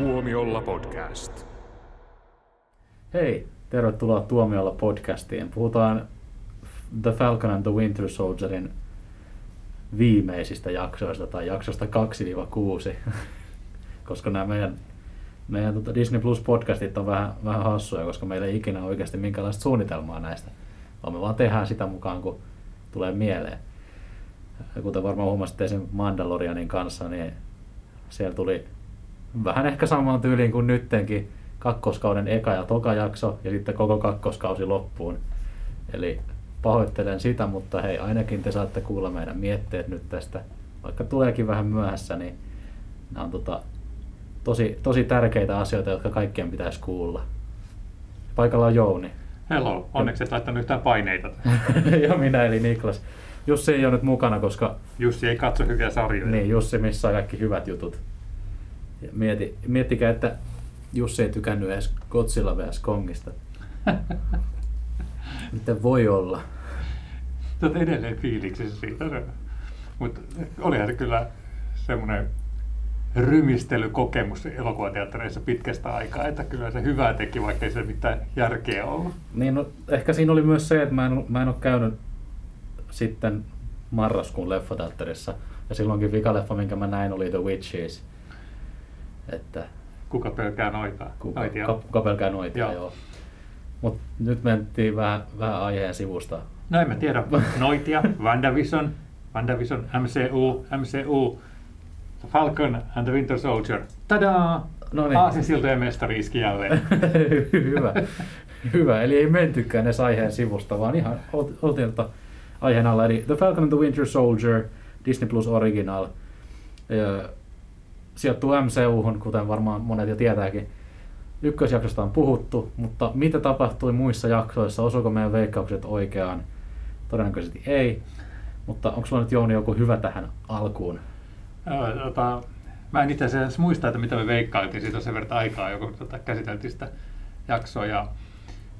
Tuomiolla podcast. Hei, tervetuloa Tuomiolla podcastiin. Puhutaan The Falcon and the Winter Soldierin viimeisistä jaksoista tai jaksosta 2-6, koska nämä meidän, meidän tota Disney Plus podcastit on vähän, vähän hassuja, koska meillä ei ikinä oikeasti minkälaista suunnitelmaa näistä, vaan me vaan tehdään sitä mukaan, kun tulee mieleen. Kuten varmaan huomasitte sen Mandalorianin kanssa, niin siellä tuli vähän ehkä samaan tyyliin kuin nyttenkin kakkoskauden eka ja toka jakso ja sitten koko kakkoskausi loppuun. Eli pahoittelen sitä, mutta hei, ainakin te saatte kuulla meidän mietteet nyt tästä. Vaikka tuleekin vähän myöhässä, niin nämä on tota, tosi, tosi tärkeitä asioita, jotka kaikkien pitäisi kuulla. Paikalla on Jouni. Hello, onneksi et laittanut yhtään paineita. ja minä eli Niklas. Jussi ei ole nyt mukana, koska Jussi ei katso hyviä sarjoja. niin, Jussi missaa kaikki hyvät jutut. Ja mieti, miettikää, että Jussi ei tykännyt edes Godzilla vs. Kongista. Miten voi olla? Oot edelleen fiiliksissä siitä. Mutta olihan se kyllä semmoinen rymistelykokemus elokuvateattereissa pitkästä aikaa, että kyllä se hyvää teki, vaikka ei se mitään järkeä ollut. Niin, no, ehkä siinä oli myös se, että mä en, mä en ole käynyt sitten marraskuun leffateatterissa. Ja silloinkin vikaleffa, minkä mä näin, oli The Witches. Että Kuka pelkää noitaa? kuka, Noitia. ka, kuka pelkää noita, joo. Joo. Mutta nyt mentiin vähän, vähän aiheen sivusta. No en mä tiedä. Noitia, WandaVision, WandaVision, MCU, MCU, Falcon and the Winter Soldier. Tadaa! No niin. Aasinsiltojen mestari iski jälleen. Hyvä. Hyvä. Eli ei mentykään edes aiheen sivusta, vaan ihan ol- oltiin aiheen alla. Eli The Falcon and the Winter Soldier, Disney Plus Original. Ja sijoittuu MCU-hun, kuten varmaan monet jo tietääkin. Ykkösjaksosta on puhuttu, mutta mitä tapahtui muissa jaksoissa? Osuuko meidän veikkaukset oikeaan? Todennäköisesti ei. Mutta onko sulla nyt Jouni joku hyvä tähän alkuun? Joo, tota, mä en itse asiassa muista, että mitä me veikkailtiin, siitä sen verran aikaa, joku tota, käsiteltiin sitä jaksoa. Ja,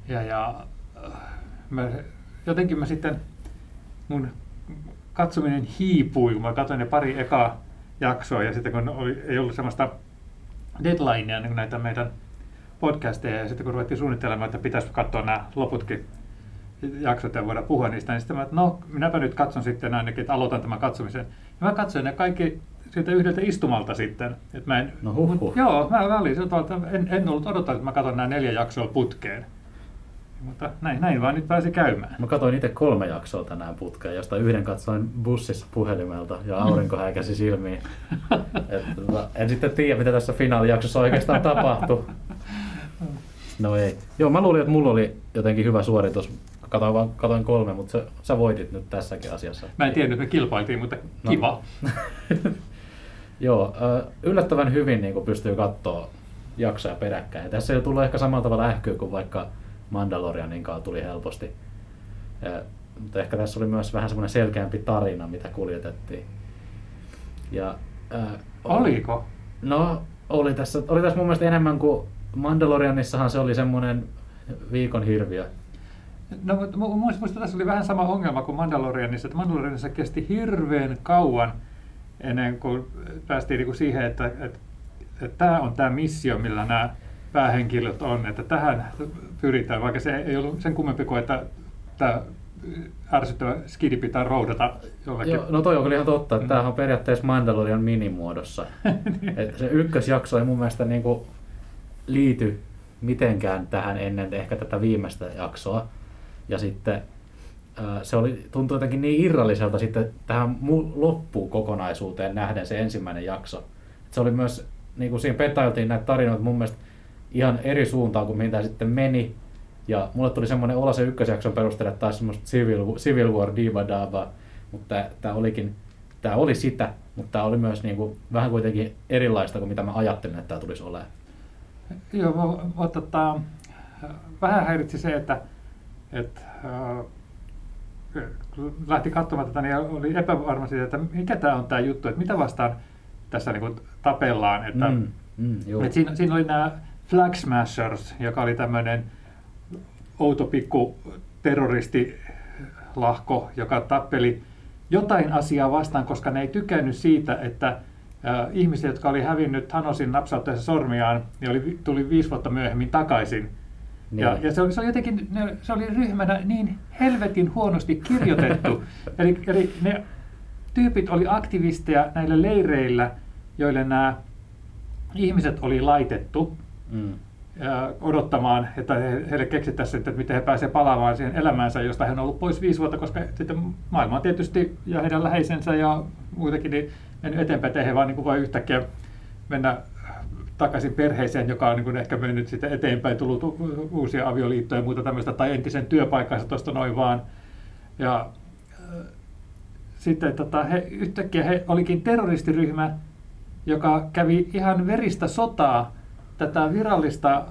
ja, ja äh, mä, jotenkin mä sitten, mun katsominen hiipui, kun mä katsoin ne pari ekaa jaksoa, ja sitten kun oli, ei ollut semmoista deadlinea niin näitä meidän podcasteja, ja sitten kun ruvettiin suunnittelemaan, että pitäisi katsoa nämä loputkin jaksot ja voida puhua niistä, niin sitten mä, että no, minäpä nyt katson sitten ainakin, että aloitan tämän katsomisen. Ja mä katsoin ne kaikki siltä yhdeltä istumalta sitten. Että mä en, No huhhuh. Joo, mä, mä olin sillä tavalla, että en, en ollut odottanut, että mä katson nämä neljä jaksoa putkeen. Mutta näin, näin vaan nyt pääsi käymään. Mä katsoin itse kolme jaksoa tänään putkeen, josta yhden katsoin bussissa puhelimelta ja aurinko häikäsi silmiin. Et, tota, en sitten tiedä, mitä tässä finaalijaksossa oikeastaan tapahtui. No ei. Joo, mä luulin, että mulla oli jotenkin hyvä suoritus. Katoin, vaan, katoin kolme, mutta sä, sä voitit nyt tässäkin asiassa. Mä en tiennyt, että me kilpailtiin, mutta No. kiva. Joo, yllättävän hyvin niin pystyy katsoa jaksoja peräkkäin. Ja tässä ei tullut ehkä samalla tavalla ähkyä kuin vaikka Mandalorianin kanssa tuli helposti. Ja, mutta ehkä tässä oli myös vähän semmoinen selkeämpi tarina, mitä kuljetettiin. Ja, ö, Oliko? No, oli tässä, oli tässä mun mielestä enemmän kuin Mandalorianissahan se oli semmoinen viikon hirviö. No, mutta mu- mun mielestä tässä oli vähän sama ongelma kuin Mandalorianissa, että Mandalorianissa kesti hirveän kauan ennen kuin päästiin niinku siihen, että, että, että tämä on tämä missio, millä nämä päähenkilöt on, että tähän pyritään, vaikka se ei ollut sen kummempi kuin, että tämä ärsyttävä skidi pitää roudata jollekin. Joo, no toi on kyllä ihan totta, että tämähän on periaatteessa Mandalorian minimuodossa. Et se ykkösjakso ei mun mielestä niinku liity mitenkään tähän ennen ehkä tätä viimeistä jaksoa. Ja sitten se oli, tuntui jotenkin niin irralliselta sitten tähän mu- loppukokonaisuuteen nähden se ensimmäinen jakso. Et se oli myös, niin kuin siinä petailtiin näitä tarinoita mun mielestä ihan eri suuntaan kuin mitä sitten meni. Ja mulle tuli semmoinen olo se ykkösjakson perusteella, että taas semmoista Civil, Civil War diva dava, mutta tämä olikin, tämä oli sitä, mutta tämä oli myös niin kuin, vähän kuitenkin erilaista kuin mitä mä ajattelin, että tämä tulisi olemaan. Joo, mä, mä, tota, vähän häiritsi se, että, että äh, kun lähti katsomaan tätä, niin oli epävarma siitä, että mikä tämä on tämä juttu, että mitä vastaan tässä niin tapellaan. Että, Mm, mm, joo. että siinä, siinä oli nämä Flag Smashers, joka oli tämmöinen outo pikku terroristilahko, joka tappeli jotain asiaa vastaan, koska ne ei tykännyt siitä, että ja ihmisiä, jotka oli hävinnyt Thanosin napsauttaessa sormiaan, niin oli, tuli viisi vuotta myöhemmin takaisin. Niin. Ja, ja se, oli, se oli jotenkin, ne, se oli ryhmänä niin helvetin huonosti kirjoitettu. eli, eli ne tyypit oli aktivisteja näillä leireillä, joille nämä ihmiset oli laitettu Mm. odottamaan, että he, heille keksittäisiin, että miten he pääsevät palaamaan siihen elämäänsä, josta he on ollut pois viisi vuotta, koska sitten maailma tietysti ja heidän läheisensä ja muitakin niin mennyt eteenpäin, että he vaan niin kuin voi yhtäkkiä mennä takaisin perheeseen, joka on niin kuin ehkä mennyt sitten eteenpäin, tullut uusia avioliittoja ja muuta tämmöistä, tai entisen työpaikkansa tuosta noin vaan. Ja äh, sitten tota, he, yhtäkkiä he olikin terroristiryhmä, joka kävi ihan veristä sotaa tätä virallista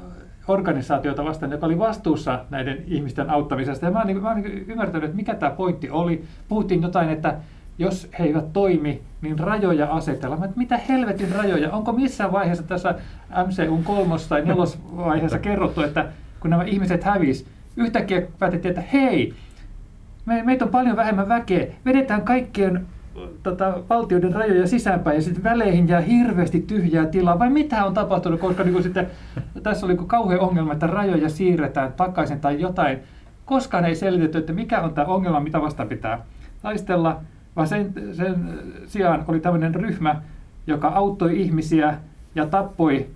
organisaatiota vastaan, joka oli vastuussa näiden ihmisten auttamisesta. Ja mä oon, niin, mä oon niin ymmärtänyt, että mikä tämä pointti oli. Puhuttiin jotain, että jos he eivät toimi, niin rajoja asetellaan. Että mitä helvetin rajoja? Onko missään vaiheessa tässä MCUn kolmos- tai nelosvaiheessa kerrottu, että kun nämä ihmiset hävis, yhtäkkiä päätettiin, että hei, me, meitä on paljon vähemmän väkeä. Vedetään kaikkien tota, valtioiden rajoja sisäänpäin ja sitten väleihin jää hirveästi tyhjää tilaa. Vai mitä on tapahtunut, koska niin sitten, tässä oli kauhean ongelma, että rajoja siirretään takaisin tai jotain. Koskaan ei selitetty, että mikä on tämä ongelma, mitä vasta pitää taistella, vaan sen, sen sijaan oli tämmöinen ryhmä, joka auttoi ihmisiä ja tappoi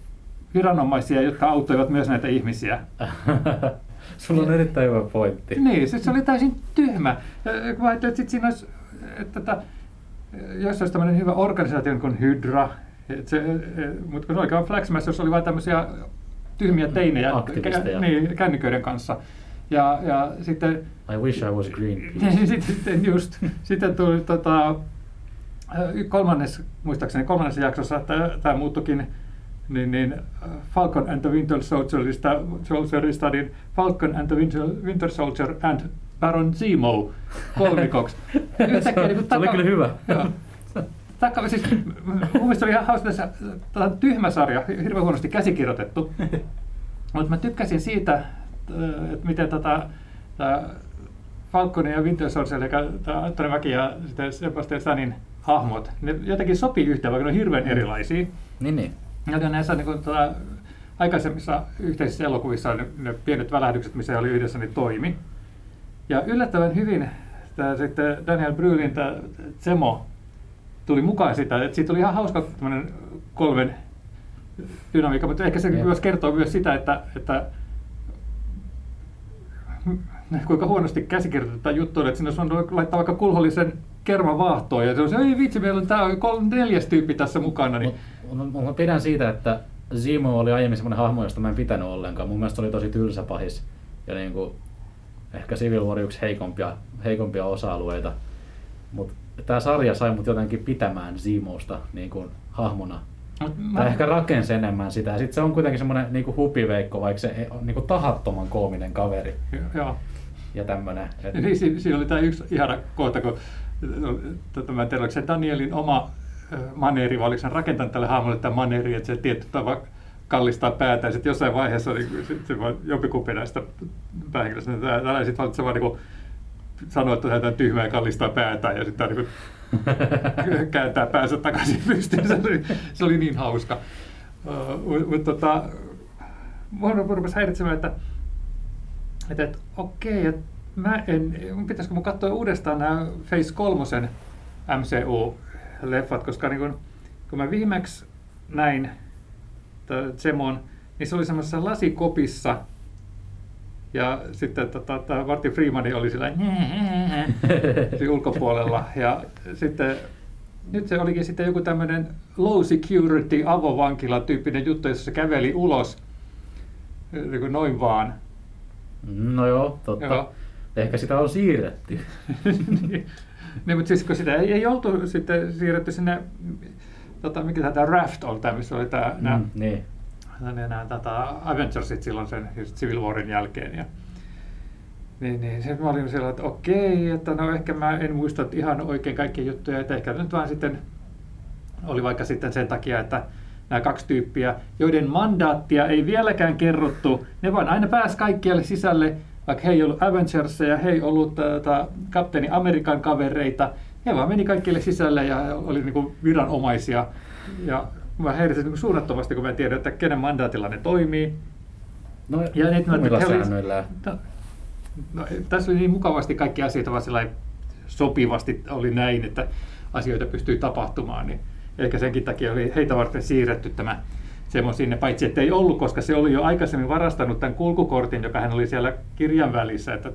viranomaisia, jotka auttoivat myös näitä ihmisiä. Sulla on erittäin hyvä pointti. Niin, siis se oli täysin tyhmä. Ajattelin, että sit siinä olisi, että tätä, jos olisi tämmöinen hyvä organisaatio kuin Hydra, et se, mutta kun Flaxmass, jos oli vain tämmöisiä tyhmiä teinejä Aktivisteja. kä- niin, kännyköiden kanssa. Ja, ja sitten, I wish I was Greenpeace. niin, sitten, just, sitten tuli tota, kolmannes, muistaakseni kolmannessa jaksossa, tämä, tämä muuttukin niin, niin Falcon and the Winter Soldierista, Soldierista niin Falcon and the Winter, Winter Soldier and Baron Zemo kolmikoksi. Yhtäkkiä niin kuin Se oli kyllä hyvä. Joo. Taka, siis, mun mielestä oli ihan hauska tässä tämä on tyhmä sarja, hirveän huonosti käsikirjoitettu. Mutta mä tykkäsin siitä, että miten tätä, tämä Falconin ja Winter Soldier, eli tämä Antoni Mäki ja sitten Sebastian Stanin hahmot, ne jotenkin sopii yhteen, vaikka ne on hirveän erilaisia. Niin, niin. Ja näissä niin kuin, tota, aikaisemmissa yhteisissä elokuvissa ne, ne pienet välähdykset, missä oli yhdessä, niin toimi. Ja yllättävän hyvin tämä sitten Daniel Brühlin tämä Zemo tuli mukaan sitä, että siitä oli ihan hauska tämmöinen kolmen dynamiikka, mutta ehkä se Jep. myös kertoo myös sitä, että, että kuinka huonosti käsikirjoitettu juttu on, että sinne voinut laittaa vaikka kulhollisen kerman vaahtoon, ja se on se, ei vitsi, meillä on tämä kolme, neljäs tyyppi tässä mukana, niin Mutta mä pidän siitä, että Zemo oli aiemmin semmoinen hahmo, josta mä en pitänyt ollenkaan. Mun mielestä se oli tosi tylsä pahis. Ja niinku, ehkä Civil War yksi heikompia, heikompia osa-alueita. Mutta tämä sarja sai mut jotenkin pitämään Zemosta niin kuin hahmona. Mut Tai ehkä rakensi enemmän sitä. Sitten se on kuitenkin semmoinen niin hupiveikko, vaikka se on niin kuin tahattoman koominen kaveri Joo. ja tämmöinen. Ja niin, si- siinä oli tämä yksi ihana kohta, kun tota, mä en tiedä, oliko se Danielin oma maneeri, vai oliko hän rakentanut tälle hahmolle tämä maneeri, että se tietty tapa kallistaa päätä, ja sitten jossain vaiheessa niin, sit se vaan jompikumpi näistä päähenkilöistä, niin täällä sitten valitsi vaan niin sanoo, että tämä on tyhmää ja kallistaa päätä, ja sitten niin kääntää päänsä takaisin pystyyn. Se oli, se oli niin hauska. Uh, mutta tota, mua rupesi häiritsemään, että että, että okei, että mä en, pitäisikö mun katsoa uudestaan nämä Phase 3 MCU-leffat, koska niin kun, kun mä viimeksi näin Zemon, niin se oli semmoisessa lasikopissa, ja sitten tota, tämä Martin Freeman oli sillä ulkopuolella, ja sitten nyt se olikin sitten joku tämmöinen low security avovankila tyyppinen juttu, jossa se käveli ulos niin noin vaan. No joo, totta. Joo. Ehkä sitä on siirretty. niin, niin, mutta siis kun sitä ei, ei oltu sitten siirretty sinne, tota, mikä tämä Raft on tämä, missä oli tämä, nämä, Mm, niin. nämä, nämä tota, Avengersit silloin sen just Civil Warin jälkeen. Ja, niin, niin sitten mä olin siellä, että okei, että no ehkä mä en muista ihan oikein kaikkia juttuja, että ehkä nyt vaan sitten oli vaikka sitten sen takia, että nämä kaksi tyyppiä, joiden mandaattia ei vieläkään kerrottu, ne vaan aina pääsi kaikkialle sisälle, vaikka he ei ollut Avengers ja he ei ollut tätä Kapteeni Amerikan kavereita, he vaan meni kaikille sisälle ja oli niin kuin viranomaisia. Ja mä häirisin niin suunnattomasti, kun mä tiedän, että kenen mandaatilla ne toimii. No, Ja nyt mä- säännöillä. No, no, tässä oli niin mukavasti kaikki asiat lailla sopivasti oli näin, että asioita pystyy tapahtumaan. Niin ehkä senkin takia oli heitä varten siirretty tämä Semo sinne, paitsi että ei ollut, koska se oli jo aikaisemmin varastanut tämän kulkukortin, joka hän oli siellä kirjan välissä, että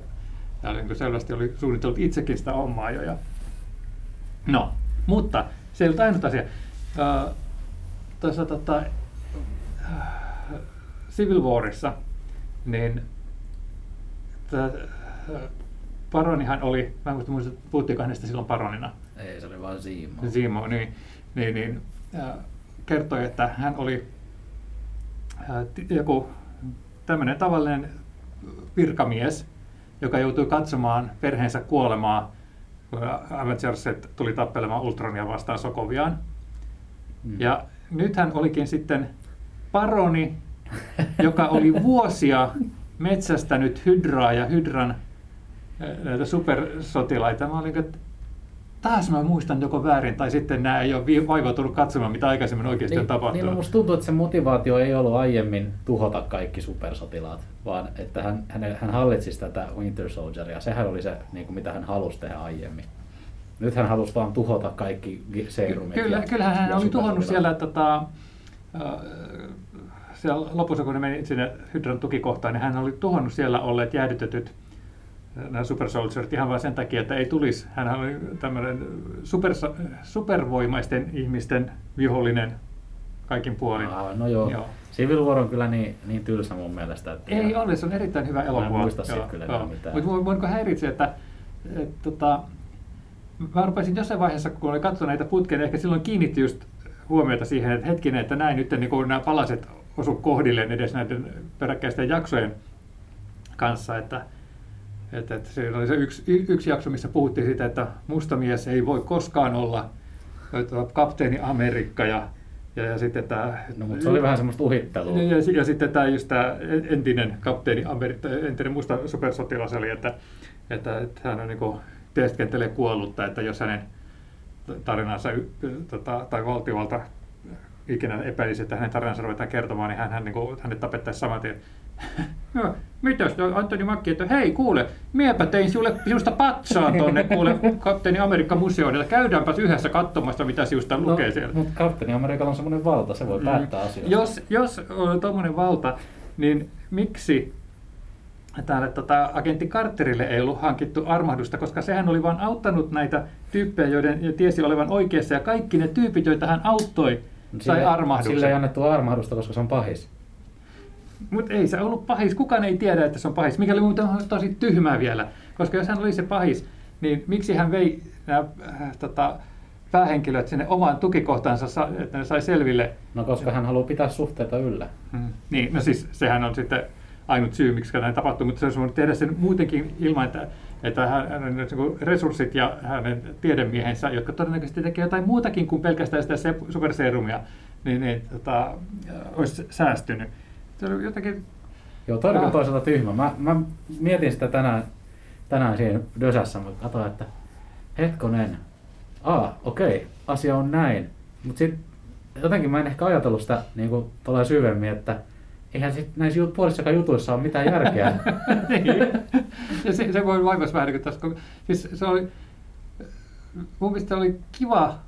oli, niin selvästi oli suunnitellut itsekin sitä omaa jo. Ja... No, mutta se ei ollut ainut asia. Tuossa tota, Civil Warissa, niin tää, äh, Paronihan oli, mä en muista, puhuttiinko hänestä silloin Paronina, Ei, se oli vaan Siimo. Simo, niin, niin, niin äh, kertoi, että hän oli äh, ti- joku tämmöinen tavallinen virkamies, joka joutui katsomaan perheensä kuolemaa, Avengerset tuli tappelemaan Ultronia vastaan Sokoviaan. Mm. Ja nyt hän olikin sitten paroni, joka oli vuosia metsästänyt Hydraa ja Hydran eh, näitä supersotilaita. Mä olin, että taas mä muistan joko väärin, tai sitten nämä ei ole vaivautunut katsomaan, mitä aikaisemmin oikeasti on Niin, niin tapahtunut. no, musta tuntuu, että se motivaatio ei ollut aiemmin tuhota kaikki supersotilaat, vaan että hän, hän, hän hallitsi tätä Winter Soldieria. Sehän oli se, niin kuin mitä hän halusi tehdä aiemmin. Nyt hän halusi vaan tuhota kaikki serumit. Kyllä, ja- kyllähän hän oli tuhonnut siellä, tota, äh, siellä lopussa, kun ne meni sinne Hydran tukikohtaan, niin hän oli tuhonnut siellä olleet jäädytetyt nämä Super Soldierit ihan vain sen takia, että ei tulisi. Hän oli tämmöinen super, supervoimaisten ihmisten vihollinen kaikin puolin. Aa, no joo. Joo. Civil War on kyllä niin, niin tylsä mun mielestä. Että Ei ole, se on erittäin hyvä elokuva. muista siitä kyllä enää mitään. Mutta voinko häiritse, että, että tota, mä rupesin jossain vaiheessa, kun olin katsonut näitä putkeja, niin ehkä silloin kiinnitti just huomiota siihen, että hetkinen, että näin nyt niin nämä palaset osu kohdilleen edes näiden peräkkäisten jaksojen kanssa, että, että, että siinä oli se yksi, yksi jakso, missä puhuttiin siitä, että mustamies ei voi koskaan olla kapteeni Amerikka ja, ja, ja sitten tämä... No, mutta se oli vähän semmoista uhittelua. Ja, ja, ja sitten tämä just tämä entinen kapteeni, Ameri- entinen musta supersotilas oli, että, että, että hän on niin teeskentele kuollutta, että jos hänen tarinansa tota, tai valtiovalta ikinä epäilisi, että hänen tarinansa ruvetaan kertomaan, niin hän, hän niin kuin, hänet tapettaisiin saman tien. No, mitäs Antoni Makki, että hei kuule, miepä tein sinulle, sinusta patsaan tonne kuule kapteeni Amerikka että käydäänpäs yhdessä katsomassa, mitä sinusta No, lukee siellä. mutta kapteeni Amerikalla on semmoinen valta, se voi päättää asioista. Jos, jos on tuommoinen valta, niin miksi täällä tota, agentti Carterille ei ollut hankittu armahdusta, koska sehän oli vain auttanut näitä tyyppejä, joiden tiesi olevan oikeassa, ja kaikki ne tyypit, joita hän auttoi, sai Sille- armahduksen. Sille ei annettu armahdusta, koska se on pahis. Mutta ei se ollut pahis. Kukaan ei tiedä, että se on pahis. Mikäli muuten on tosi tyhmää vielä. Koska jos hän oli se pahis, niin miksi hän vei nämä äh, tota, päähenkilöt sinne omaan tukikohtaansa, sa- että ne sai selville. No koska hän haluaa pitää suhteita yllä. Mm. Niin, no siis sehän on sitten ainut syy, miksi näin tapahtuu, mutta se olisi voinut tehdä sen muutenkin ilman, että, että hän- hänen niin resurssit ja hänen tiedemiehensä, jotka todennäköisesti tekee jotain muutakin kuin pelkästään sitä se- superserumia, niin, niin tota, olisi säästynyt. Se oli jotenkin Joo, toi oli Ah. toisaalta tyhmä. Mä, mä mietin sitä tänään, tänään siinä Dösässä, mutta katsoin, että hetkonen, aa, okei, asia on näin. Mutta sitten jotenkin mä en ehkä ajatellut sitä niin kuin syvemmin, että eihän sit näissä puolissakaan jutuissa ole mitään järkeä. niin. Ja se, se voi vaivasi vähän niin tässä. Siis se oli, mun mielestä oli kiva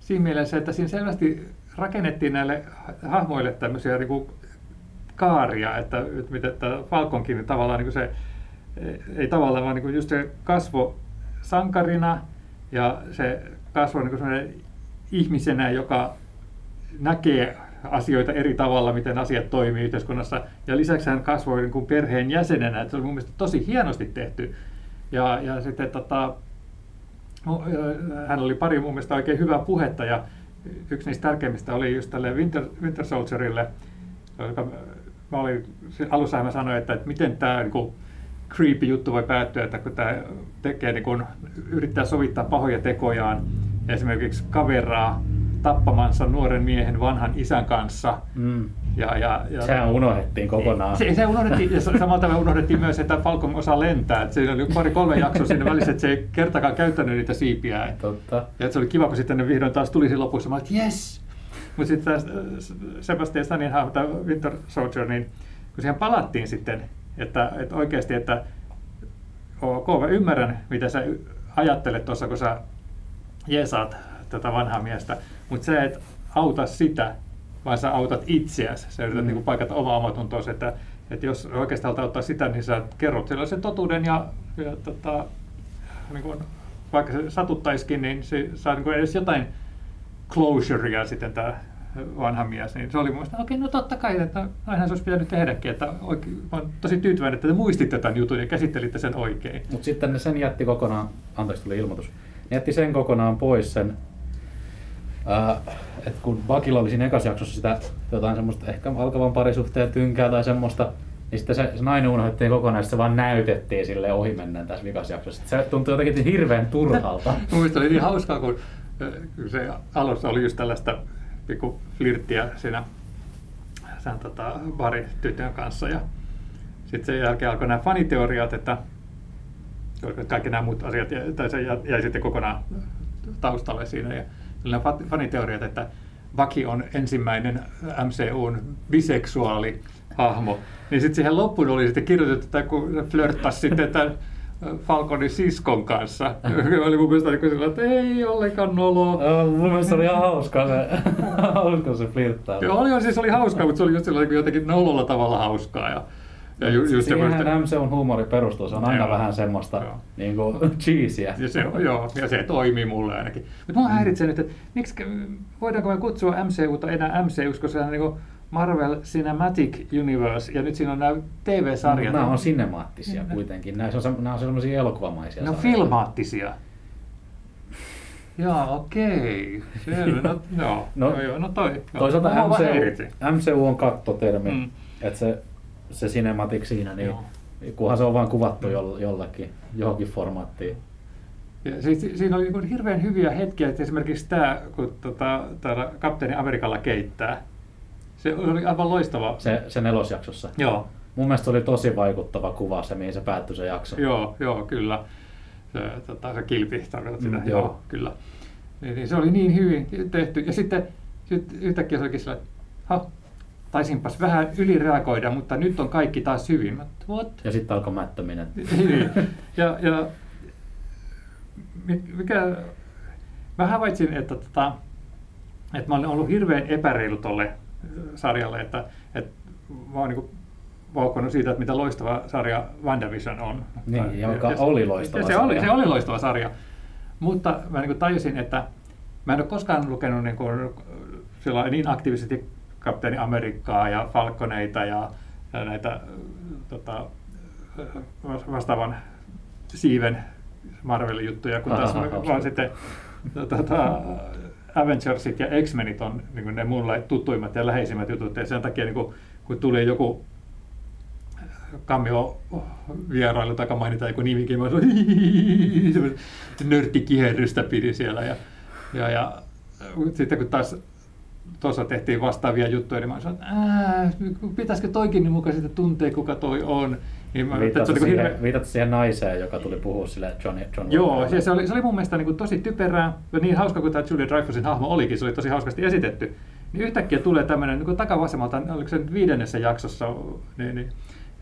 siinä mielessä, että siinä selvästi rakennettiin näille hahmoille tämmöisiä niin kuin kaaria, että, että mitä että Falconkin tavallaan niin se, ei tavallaan vaan niin just se kasvo sankarina ja se kasvo niin ihmisenä, joka näkee asioita eri tavalla, miten asiat toimii yhteiskunnassa. Ja lisäksi hän kasvoi niin kuin perheen jäsenenä, että se oli mun mielestä tosi hienosti tehty. Ja, ja sitten tota, ö, hän oli pari mun mielestä oikein hyvää puhetta ja yksi niistä tärkeimmistä oli just tälle Winter, Winter Soldierille, joka mä olin, alussa mä sanoin, että, että miten tämä niin kuin, creepy juttu voi päättyä, että kun tämä tekee, niin kun yrittää sovittaa pahoja tekojaan, esimerkiksi kaveraa tappamansa nuoren miehen vanhan isän kanssa, mm. Ja, ja, ja, Sehän unohdettiin kokonaan. Se, se unohdettiin, ja samalla me unohdettiin myös, että Falcon osaa lentää. Että siinä oli pari kolme jaksoa sinne välissä, että se ei kertakaan käyttänyt niitä siipiä. Totta. Ja se oli kiva, kun sitten ne vihdoin taas tuli siinä lopussa. Mä olin, että yes! Mutta sitten Sebastian Stanin hahmo, tämä Winter Soldier, niin kun siihen palattiin sitten, että, että oikeasti, että ok, mä ymmärrän, mitä sä ajattelet tuossa, kun sä jeesaat tätä vanhaa miestä, mutta sä et auta sitä, vaan sä autat itseäsi. Sä yrität mm. niin paikata omaa omatuntoa, että, että jos oikeasti haluat auttaa sitä, niin sä kerrot sellaisen totuuden ja, ja tota, niin vaikka se satuttaisikin, niin se saa niin edes jotain closurea sitten tämä vanha mies, niin se oli mun mielestä, okei, okay, no totta kai, että aina se olisi pitänyt tehdäkin, että oikein, mä olen tosi tyytyväinen, että te muistitte tämän jutun ja käsittelitte sen oikein. Mutta sitten ne sen jätti kokonaan, anteeksi tuli ilmoitus, ne jätti sen kokonaan pois sen, äh, että kun Bakilla oli siinä ekassa jaksossa sitä jotain semmoista ehkä alkavan parisuhteen tynkää tai semmoista, niin sitten se, se nainen unohdettiin kokonaan, että se vaan näytettiin sille ohimennen tässä vikassa jaksossa. Se tuntui jotenkin hirveän turhalta. Mun mielestä oli niin hauskaa, kun se alussa oli just tällaista pikku flirttiä siinä sen tota, baritytön kanssa. Ja sitten sen jälkeen alkoi nämä faniteoriat, että kaikki nämä muut asiat, tai se jäi, jäi sitten kokonaan taustalle siinä. Ja nämä faniteoriat, että Vaki on ensimmäinen MCUn biseksuaali hahmo. Niin sitten siihen loppuun oli sitten kirjoitettu, että kun flörttasi sitten tämän Falconin siskon kanssa. oli mun mielestä niin sillä, että ei ollenkaan nolo. mun mielestä oli ihan hauskaa se, hauska se flirttailu. Joo, oli, siis oli hauskaa, mutta se oli just sillä jotenkin nololla tavalla hauskaa. Ja, ja ju, just Siihenhän MCUn huumori perustuu, se on aina joo, vähän semmoista joo. niin kuin cheesyä. Ja se, joo, ja se toimii mulle ainakin. Mutta mua häiritsee nyt, että miksi, voidaanko me kutsua MCUta enää MCUs, koska se on niin kuin, Marvel Cinematic Universe, ja nyt siinä on nämä TV-sarjat. No, nämä on sinemaattisia kuitenkin, nämä on, nämä on sellaisia elokuvamaisia Ne on sarjoja. filmaattisia. Joo, okei. Selvä. No, joo. No, no, joo, no toi. Toisaalta MCU, MCU on kattotermi, mm. että se, se cinematic siinä, niin joo. kunhan se on vain kuvattu mm. jollekin, johonkin formaattiin. Ja siis, siinä oli niin hirveän hyviä hetkiä, että esimerkiksi tämä, kun tota, kapteeni Amerikalla keittää, se oli aivan loistava. Se, se nelosjaksossa? Joo. Mun mielestä oli tosi vaikuttava kuva se, mihin se päättyi se jakso. Joo, joo kyllä. Se, tota, se kilpi tarkoitat sitä, mm, joo. joo. kyllä. Niin, niin, se oli niin hyvin tehty. Ja sitten sit yhtäkkiä se olikin sillä, että taisinpas vähän ylireagoida, mutta nyt on kaikki taas hyvin. What? Ja sitten alkoi mättöminen. niin. Ja, ja mikä, mä havaitsin, että, tota, että mä olen ollut hirveän epäreilu tolle sarjalle, että, että mä oon niin vauhkonut siitä, että mitä loistava sarja WandaVision on. Niin, joka ja, oli loistava se, sarja. Oli, se oli loistava sarja. Mutta mä niin tajusin, että mä en ole koskaan lukenut niin, kuin, niin aktiivisesti Kapteeni Amerikkaa ja Falconeita ja, ja näitä tota, vastaavan siiven Marvelin juttuja, kun taas vaan sitten tota, Avengersit ja X-Menit on niin ne mulle tuttuimmat ja läheisimmät jutut. Ja sen takia, niin kun, kun tuli joku cameo vierailu tai mainita joku nimikin, mä sanoin, nörttikiherrystä pidi siellä. Ja, ja, ja sitten kun taas tuossa tehtiin vastaavia juttuja, niin mä sanoin, että pitäisikö toikin niin mukaan sitten tuntee, kuka toi on. Niin mä, viitattu, se siihen, siihen naiseen, joka tuli puhua sille John, John Joo, se, se, oli, se oli mun mielestä niin kuin tosi typerää. Ja niin hauska kuin tämä Julia Dreyfusin hahmo olikin, se oli tosi hauskasti esitetty. Niin yhtäkkiä tulee tämmöinen niin takavasemmalta, oliko se viidennessä jaksossa, niin, niin,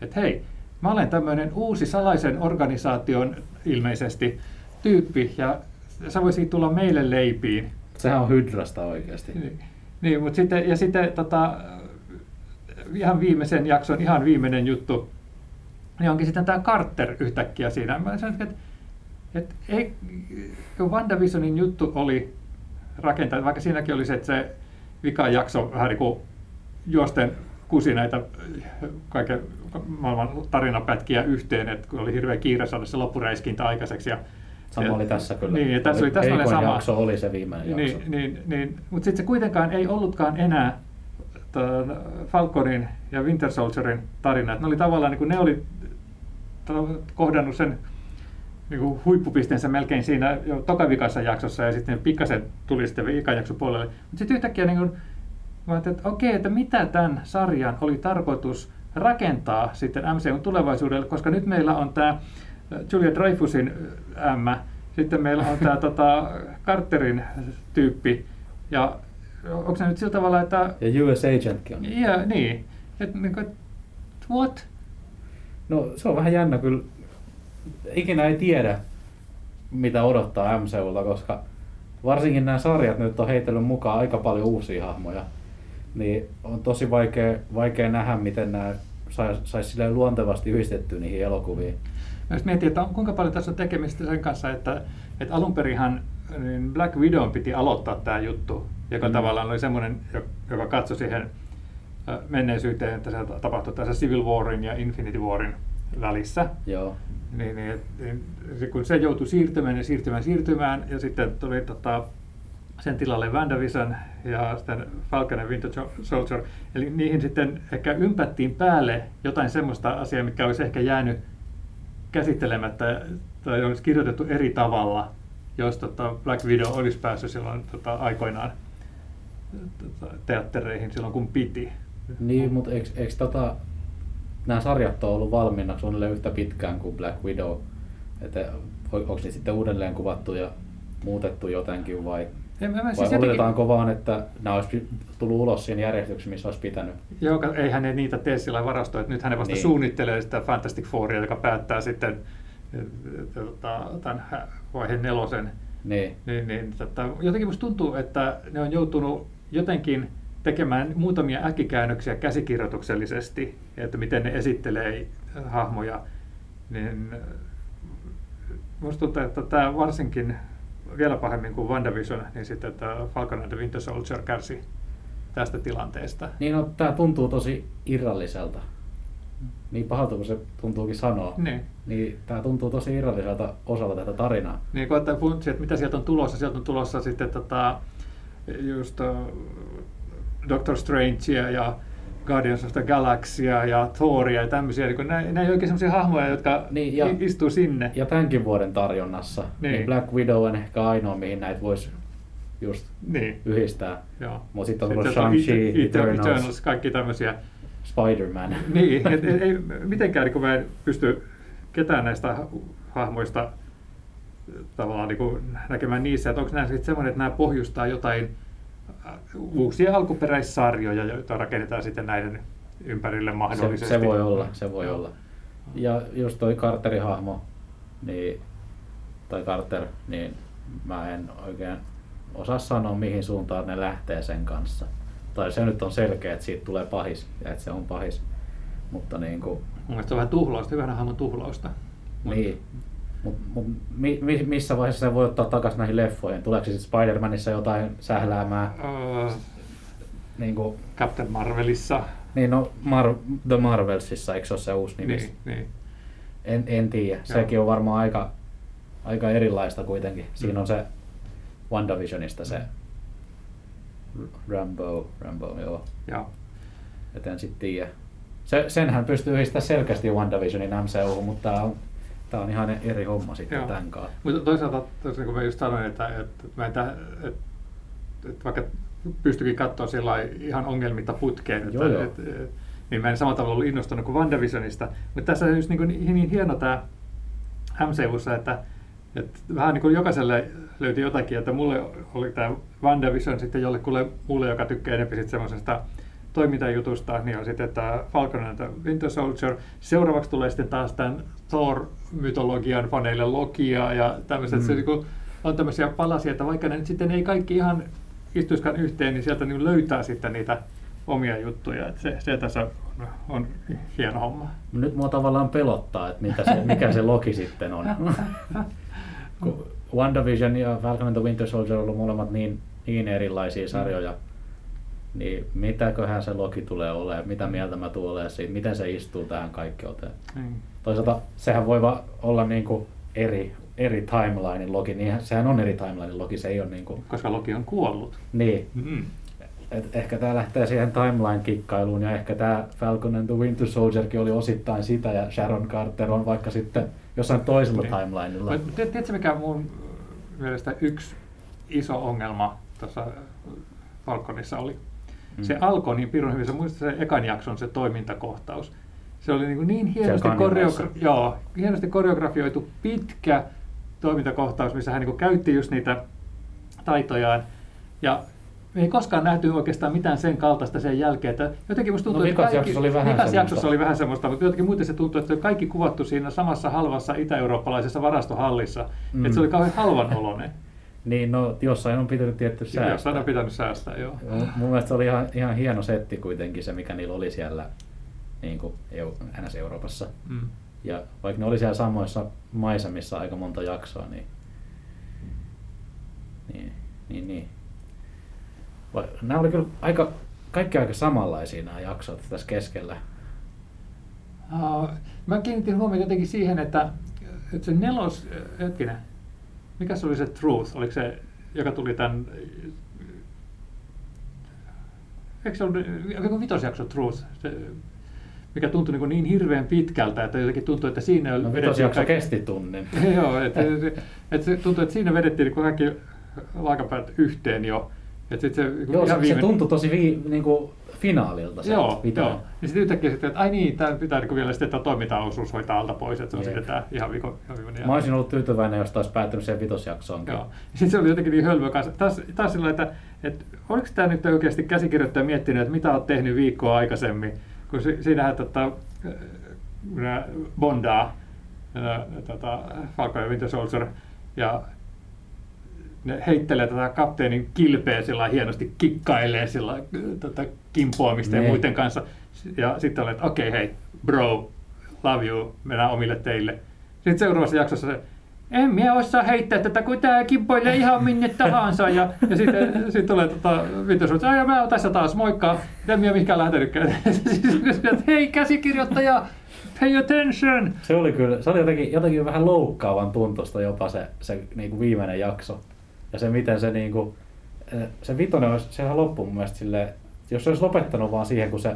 että hei, mä olen tämmöinen uusi salaisen organisaation ilmeisesti tyyppi, ja sä voisit tulla meille leipiin. Sehän on Hydrasta oikeasti. Niin, niin mutta sitten, ja sitten tota, ihan viimeisen jakson, ihan viimeinen juttu, niin onkin sitten tämä Carter yhtäkkiä siinä. Mä sanoin, että, että ei, kun WandaVisionin juttu oli rakentaa, vaikka siinäkin oli se, että se vika jakso vähän niin kuin juosten kusi näitä kaiken maailman tarinapätkiä yhteen, että kun oli hirveä kiire saada se loppureiskintä aikaiseksi. Ja, Sama ja, oli tässä kyllä. Niin, ja tässä oli, tässä oli sama. jakso oli se viimeinen niin, jakso. Niin, niin, mutta sitten se kuitenkaan ei ollutkaan enää Falconin ja Winter Soldierin tarina. Että ne oli tavallaan, niin kuin ne oli kohdannut sen niin kuin huippupisteensä melkein siinä jo tokavikassa jaksossa ja sitten pikkasen tuli sitten vikan jakso puolelle. Mutta sitten yhtäkkiä niin kuin, Mä ajattelin, että okei, että mitä tämän sarjan oli tarkoitus rakentaa sitten MCUn tulevaisuudelle, koska nyt meillä on tämä Julia Dreyfusin ämmä, sitten meillä on tämä tota, Carterin tyyppi, ja onko se nyt sillä tavalla, että... Ja US Agentkin on. Ja, niin. Et, niin kuin, what? No se on vähän jännä kyllä. Ikinä ei tiedä, mitä odottaa MCUlta, koska varsinkin nämä sarjat nyt on heitellyt mukaan aika paljon uusia hahmoja. Niin on tosi vaikea, vaikea nähdä, miten nämä saisi sais luontevasti yhdistettyä niihin elokuviin. Jos miettii, että on, kuinka paljon tässä on tekemistä sen kanssa, että, että alun perinhan niin Black Widow piti aloittaa tämä juttu, joka mm. tavallaan oli semmoinen, joka katsoi siihen menneisyyteen, että se tapahtui tässä Civil Warin ja Infinity Warin välissä. Joo. Niin, niin, niin, kun se joutui siirtymään ja siirtymään siirtymään, ja sitten tuli tota, sen tilalle WandaVision ja sitten Falcon ja Winter Soldier. Eli niihin sitten ehkä ympättiin päälle jotain semmoista asiaa, mikä olisi ehkä jäänyt käsittelemättä tai olisi kirjoitettu eri tavalla, jos tota Black Widow olisi päässyt silloin tota, aikoinaan tota, teattereihin silloin kun piti. Niin, mutta eikö, eikö tota, nämä sarjat on ollut valmiina suunnilleen yhtä pitkään kuin Black Widow? Että onko ne sitten uudelleen kuvattu ja muutettu jotenkin vai, en, mä, vai siis odotetaanko jotenkin... vaan, että nämä olisi tullut ulos siinä järjestyksessä, missä olisi pitänyt? Joo, eihän ne niitä tee sillä varastoa, että nythän ne vasta niin. suunnittelee sitä Fantastic Fouria, joka päättää sitten tota, tämän vaiheen nelosen. Niin. Niin, niin, tota, jotenkin musta tuntuu, että ne on joutunut jotenkin tekemään muutamia äkkikäännöksiä käsikirjoituksellisesti, että miten ne esittelee hahmoja, niin minusta tuntuu, että tämä varsinkin vielä pahemmin kuin WandaVision, niin sitten tämä Falcon and the Winter Soldier kärsi tästä tilanteesta. Niin no, tämä tuntuu tosi irralliselta. Niin pahalta kuin se tuntuukin sanoa. Niin. niin tämä tuntuu tosi irralliselta osalta tätä tarinaa. Niin kun ottaa että mitä sieltä on tulossa, sieltä on tulossa sitten tota, just uh, Doctor Strangea ja Guardians of the Galaxia ja Thoria ja tämmöisiä. Niin nämä, nämä ei oikein sellaisia hahmoja, jotka niin, ja, istuu sinne. Ja tämänkin vuoden tarjonnassa. Niin. niin Black Widow on ehkä ainoa, mihin näitä voisi just niin. yhdistää. Mutta sitten on tullut Shang-Chi, Eternals, Eternals, kaikki tämmöisiä. Spider-Man. Niin, et, ei, ei mitenkään kun mä en pysty ketään näistä hahmoista tavallaan niin näkemään niissä, että onko nämä sitten semmoinen, että nämä pohjustaa jotain uusia alkuperäissarjoja, joita rakennetaan sitten näiden ympärille mahdollisesti. Se, se voi olla, se voi olla. Ja just toi Carterin hahmo, niin, tai Carter, niin mä en oikein osaa sanoa mihin suuntaan ne lähtee sen kanssa. Tai se nyt on selkeä, että siitä tulee pahis ja että se on pahis. Mutta niin kuin... Mun se on vähän tuhlausta, hyvänä hahmon tuhlausta. Niin, Mut, mut mi, mi, missä vaiheessa se voi ottaa takaisin näihin leffoihin? Tuleeko sitten Spider-Manissa jotain sähläämää? Uh, niin kuin, Captain Marvelissa. Niin, no Mar- The Marvelsissa, eikö se ole se uusi nimi? Niin, niin. En, en tiedä. Sekin on varmaan aika, aika erilaista kuitenkin. Siinä mm. on se WandaVisionista se Rambo, Rambo, joo. Joo. Et en sitten tiedä. Se, senhän pystyy yhdistämään selkeästi WandaVisionin MCU, mutta tämä on Tämä on ihan eri homma sitten Joo. tämän kanssa. Mutta toisaalta, tosiaan kun mä just sanoin, että, että, mä että, että, että vaikka pystyikin katsoa sillä ihan ongelmitta putkeen, että, joo, joo. Että, että, niin mä en samalla tavalla ollut innostunut kuin WandaVisionista. Mutta tässä on just niin, niin, niin hieno tämä MCUssa, että, että vähän niin kuin jokaiselle löytyi jotakin, että mulle oli tämä WandaVision sitten jollekulle muulle, joka tykkää enemmän sitten semmoisesta toimintajutusta, niin on sitten tämä Falcon and the Winter Soldier. Seuraavaksi tulee sitten taas tämän Thor-mytologian faneille Lokia ja tämmöiset. Mm. Se niin on tämmöisiä palasia, että vaikka ne nyt sitten ei kaikki ihan istuiskaan yhteen, niin sieltä niin löytää sitten niitä omia juttuja. Että se, se tässä on, on hieno homma. Nyt mua tavallaan pelottaa, että mitä se, mikä se Loki sitten on. WandaVision ja Falcon and the Winter Soldier on ollut molemmat niin, niin erilaisia sarjoja, mm niin mitäköhän se Loki tulee olemaan, mitä mieltä mä tulen siitä, miten se istuu tähän kaikkeuteen. Mm. Toisaalta sehän voi olla niin kuin eri, eri timelinein Loki, niin sehän on eri timelinein Loki, se ei ole niin kuin... Koska Loki on kuollut. Niin. Mm. Et ehkä tämä lähtee siihen timeline-kikkailuun ja ehkä tämä Falcon and the Winter Soldierkin oli osittain sitä ja Sharon Carter on vaikka sitten jossain toisella niin. timelineilla. Tiedätkö mikä on mun mielestä yksi iso ongelma tuossa Falconissa oli? Mm. Se alkoi niin pirun hyvin. Sä muistat se ekan jakson se toimintakohtaus. Se oli niin, niin hienosti, koreogra- joo, hienosti koreografioitu pitkä toimintakohtaus, missä hän niin käytti just niitä taitojaan. Ja me ei koskaan nähty oikeastaan mitään sen kaltaista sen jälkeen. Että jotenkin musta tuntuu, no, että kaikki, jaksossa oli vähän jaksossa oli vähän semmoista, mutta jotenkin muuten se tuntui, että kaikki kuvattu siinä samassa halvassa itä-eurooppalaisessa varastohallissa. Mm. Että se oli kauhean halvan oloinen. Niin, no jossain on pitänyt tietty säästää. Jossain on pitänyt säästää, joo. Mun mielestä se oli ihan, ihan hieno setti kuitenkin se, mikä niillä oli siellä niin kuin NS-Euroopassa. Mm. Ja vaikka ne oli siellä samoissa maisemissa aika monta jaksoa, niin, niin, niin, niin. Vai, nämä oli kyllä aika, kaikki aika samanlaisia nämä jaksot tässä keskellä. Uh, mä kiinnitin huomioon jotenkin siihen, että, että se nelos, hetkinen, mikä se oli se Truth, oliko se, joka tuli tämän, eikö se ollut, joku vitosjakso Truth, se, mikä tuntui niin, niin hirveän pitkältä, että jotenkin tuntui, että siinä... No vitosjakso kaikki... kesti tunnin. joo, että, että se tuntui, että siinä vedettiin niin kaikki laikapäät yhteen jo. Et sit se, joo, se, viime... se tuntui tosi vi, niin kuin finaalilta se Joo, joo. Ja sitten yhtäkkiä sitten, että ai niin, tämä pitää niin vielä sitten toimintaosuus hoitaa alta pois, että se on Jeep. sitten tämä ihan viikon, Mä olisin ollut tyytyväinen, jos taisi päättynyt siihen vitosjaksoon. Joo. Ja sitten se oli jotenkin niin hölmö kanssa. Taas, taas sillä että, että oliko tämä nyt oikeasti käsikirjoittaja miettinyt, että mitä olet tehnyt viikkoa aikaisemmin, kun si, siinähän tota, Bondaa, tota, Falcon ja Winter Soldier, ja ne heittelee tätä kapteenin kilpeä sillä hienosti kikkailee sillä tota, kimpoamista ja niin. muiden kanssa. Ja sitten olet, että okei okay, hei, bro, love you, mennään omille teille. Sitten seuraavassa jaksossa se, en minä osaa heittää tätä, kun tämä kimpoilee ihan minne tahansa. Ja, ja sitten sit tulee tota, Vittu että mä oon tässä taas, moikka. En minä mihinkään lähtenytkään. siis, hei käsikirjoittaja, pay attention. Se oli kyllä, se oli jotenkin, jotenkin vähän loukkaavan tuntosta jopa se, se niin kuin viimeinen jakso. Ja se miten se niinku, se vitonen olisi, sehän loppui mun mielestä silleen, jos se olisi lopettanut vaan siihen, kun se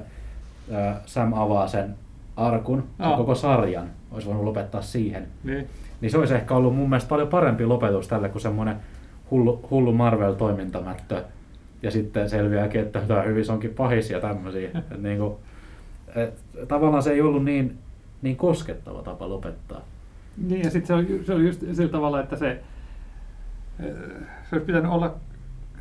ää, Sam avaa sen arkun, sen oh. koko sarjan, olisi voinut lopettaa siihen. Niin. niin se olisi ehkä ollut mun mielestä paljon parempi lopetus tälle kuin semmoinen hullu, hullu Marvel-toimintamättö. Ja sitten selviääkin, että tämä hyvin onkin pahis ja tämmöisiä. et niinku, et, tavallaan se ei ollut niin, niin koskettava tapa lopettaa. Niin ja sitten se oli, se oli just sillä tavalla, että se se olisi pitänyt olla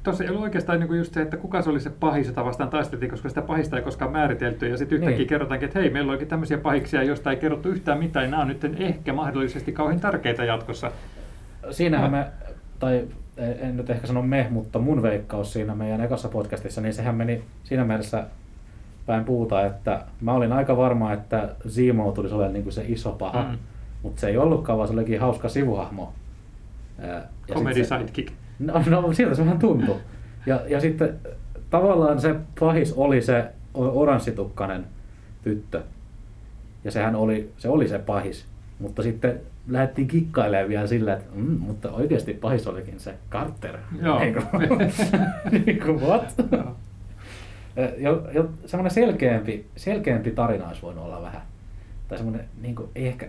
Tuossa ei ollut oikeastaan niin just se, että kuka se oli se pahis, jota vastaan taisteltiin, koska sitä pahista ei koskaan määritelty. Ja sitten yhtäkkiä niin. kerrotaankin, että hei, meillä onkin tämmöisiä pahiksia, joista ei kerrottu yhtään mitään. Nämä on nyt ehkä mahdollisesti kauhean tärkeitä jatkossa. Siinähän me, tai en nyt ehkä sano me, mutta mun veikkaus siinä meidän ekassa podcastissa, niin sehän meni siinä mielessä päin puuta, että mä olin aika varma, että Zemo tulisi olemaan niin kuin se iso paha, mm. mutta se ei ollutkaan, vaan se olikin hauska sivuhahmo ja Comedy sidekick. No, no siltä se vähän tuntui. Ja, ja sitten tavallaan se pahis oli se oranssitukkainen tyttö. Ja sehän oli, se oli se pahis. Mutta sitten lähdettiin kikkailemaan vielä sillä, että mm, mutta oikeasti pahis olikin se Carter. Joo. Kuin, niin kuin what? jo, jo, semmoinen selkeämpi, selkeämpi tarina olisi voinut olla vähän. Tai semmoinen, niin kuin, ei ehkä,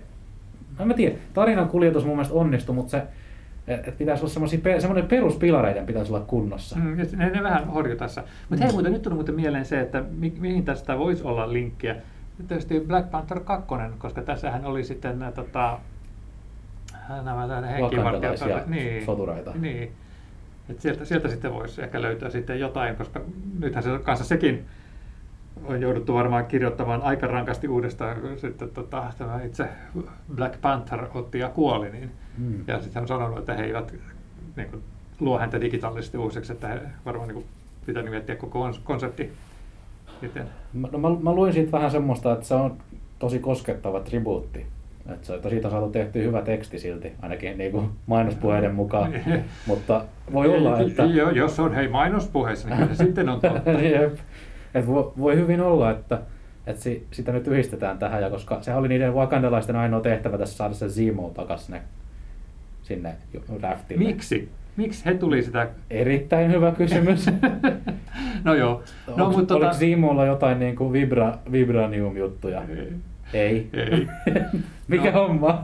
en mä tiedä, tarinan kuljetus mun mielestä onnistui, mutta se, että pitäisi olla semmoinen peruspilareiden pitäisi olla kunnossa. Mm, ne, ne vähän horju tässä. Mutta hei, muuten nyt tuli muuten mieleen se, että mi, mihin tästä voisi olla linkkiä. Tietysti Black Panther 2, koska tässähän oli sitten nämä, tota, nämä henkivartijat. Niin, sotureita. Niin. Et sieltä, sieltä sitten voisi ehkä löytää sitten jotain, koska nythän se kanssa sekin on jouduttu varmaan kirjoittamaan aika rankasti uudestaan, kun sitten tota, tämä itse Black Panther otti ja kuoli. Niin, mm. Ja sitten hän on sanonut, että he eivät niin kuin, luo häntä digitaalisesti uusiksi, että he varmaan niin kuin, pitää miettiä koko konsepti. Miten? No, mä, mä luin siitä vähän semmoista, että se on tosi koskettava tribuutti. Että se, siitä on saatu tehty hyvä teksti silti, ainakin niin kuin mainospuheiden mukaan. Mutta voi olla, että... Jos on hei mainospuheissa, niin sitten on totta. Et voi, voi hyvin olla, että, että si, sitä nyt yhdistetään tähän, ja koska se oli niiden wakandalaisten ainoa tehtävä tässä saada se Zemo takaisin sinne, sinne raftille. Miksi? Miksi he tuli sitä? Erittäin hyvä kysymys. no joo. No, Onks, mutta oliko tota... Zemolla jotain niin kuin vibra, vibranium-juttuja? Ei. Ei. Ei. Mikä no. homma?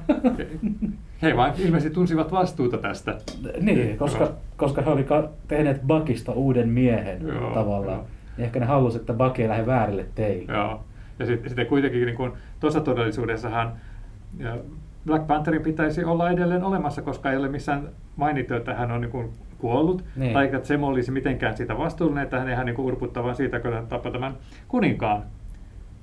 He vain ilmeisesti tunsivat vastuuta tästä. Niin, koska, koska he olivat tehneet Bakista uuden miehen joo, tavallaan. Joo. Niin ehkä ne halusi, että Bucky ei lähde väärille teille. Joo. Ja sitten sit kuitenkin niin tuossa todellisuudessahan Black Pantherin pitäisi olla edelleen olemassa, koska ei ole missään mainittu, että hän on niin kuin kuollut, Niin. tai että Zemo olisi mitenkään siitä vastuullinen, että hän ei hän niin urputtavan siitä, kun hän tappoi tämän kuninkaan.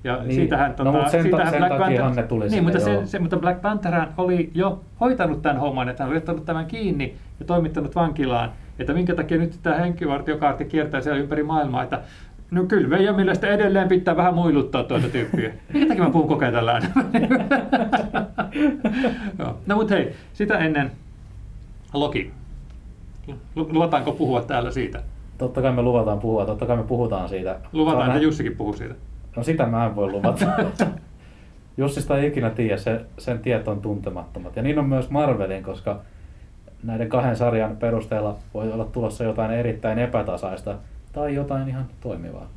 Ja Niin. siitähän, No, mut sen ta- sen takiahan ne tuli niin, sinne, mutta, se, se, mutta Black Panther oli jo hoitanut tämän homman, että hän oli ottanut tämän kiinni ja toimittanut vankilaan. Että minkä takia nyt tämä henkivartiokaarti kiertää siellä ympäri maailmaa, että no kyllä meidän mielestä edelleen pitää vähän muiluttaa tuota tyyppiä. Minkä takia mä puhun koko ajan tällä no mutta hei, sitä ennen Loki. Lu- Luvataanko puhua täällä siitä? Totta kai me luvataan puhua, totta kai me puhutaan siitä. Luvataan, että Jussikin puhuu siitä. No sitä mä en voi luvata. Jussista ei ikinä tiedä, se, sen tiet on tuntemattomat. Ja niin on myös Marvelin, koska näiden kahden sarjan perusteella voi olla tulossa jotain erittäin epätasaista tai jotain ihan toimivaa.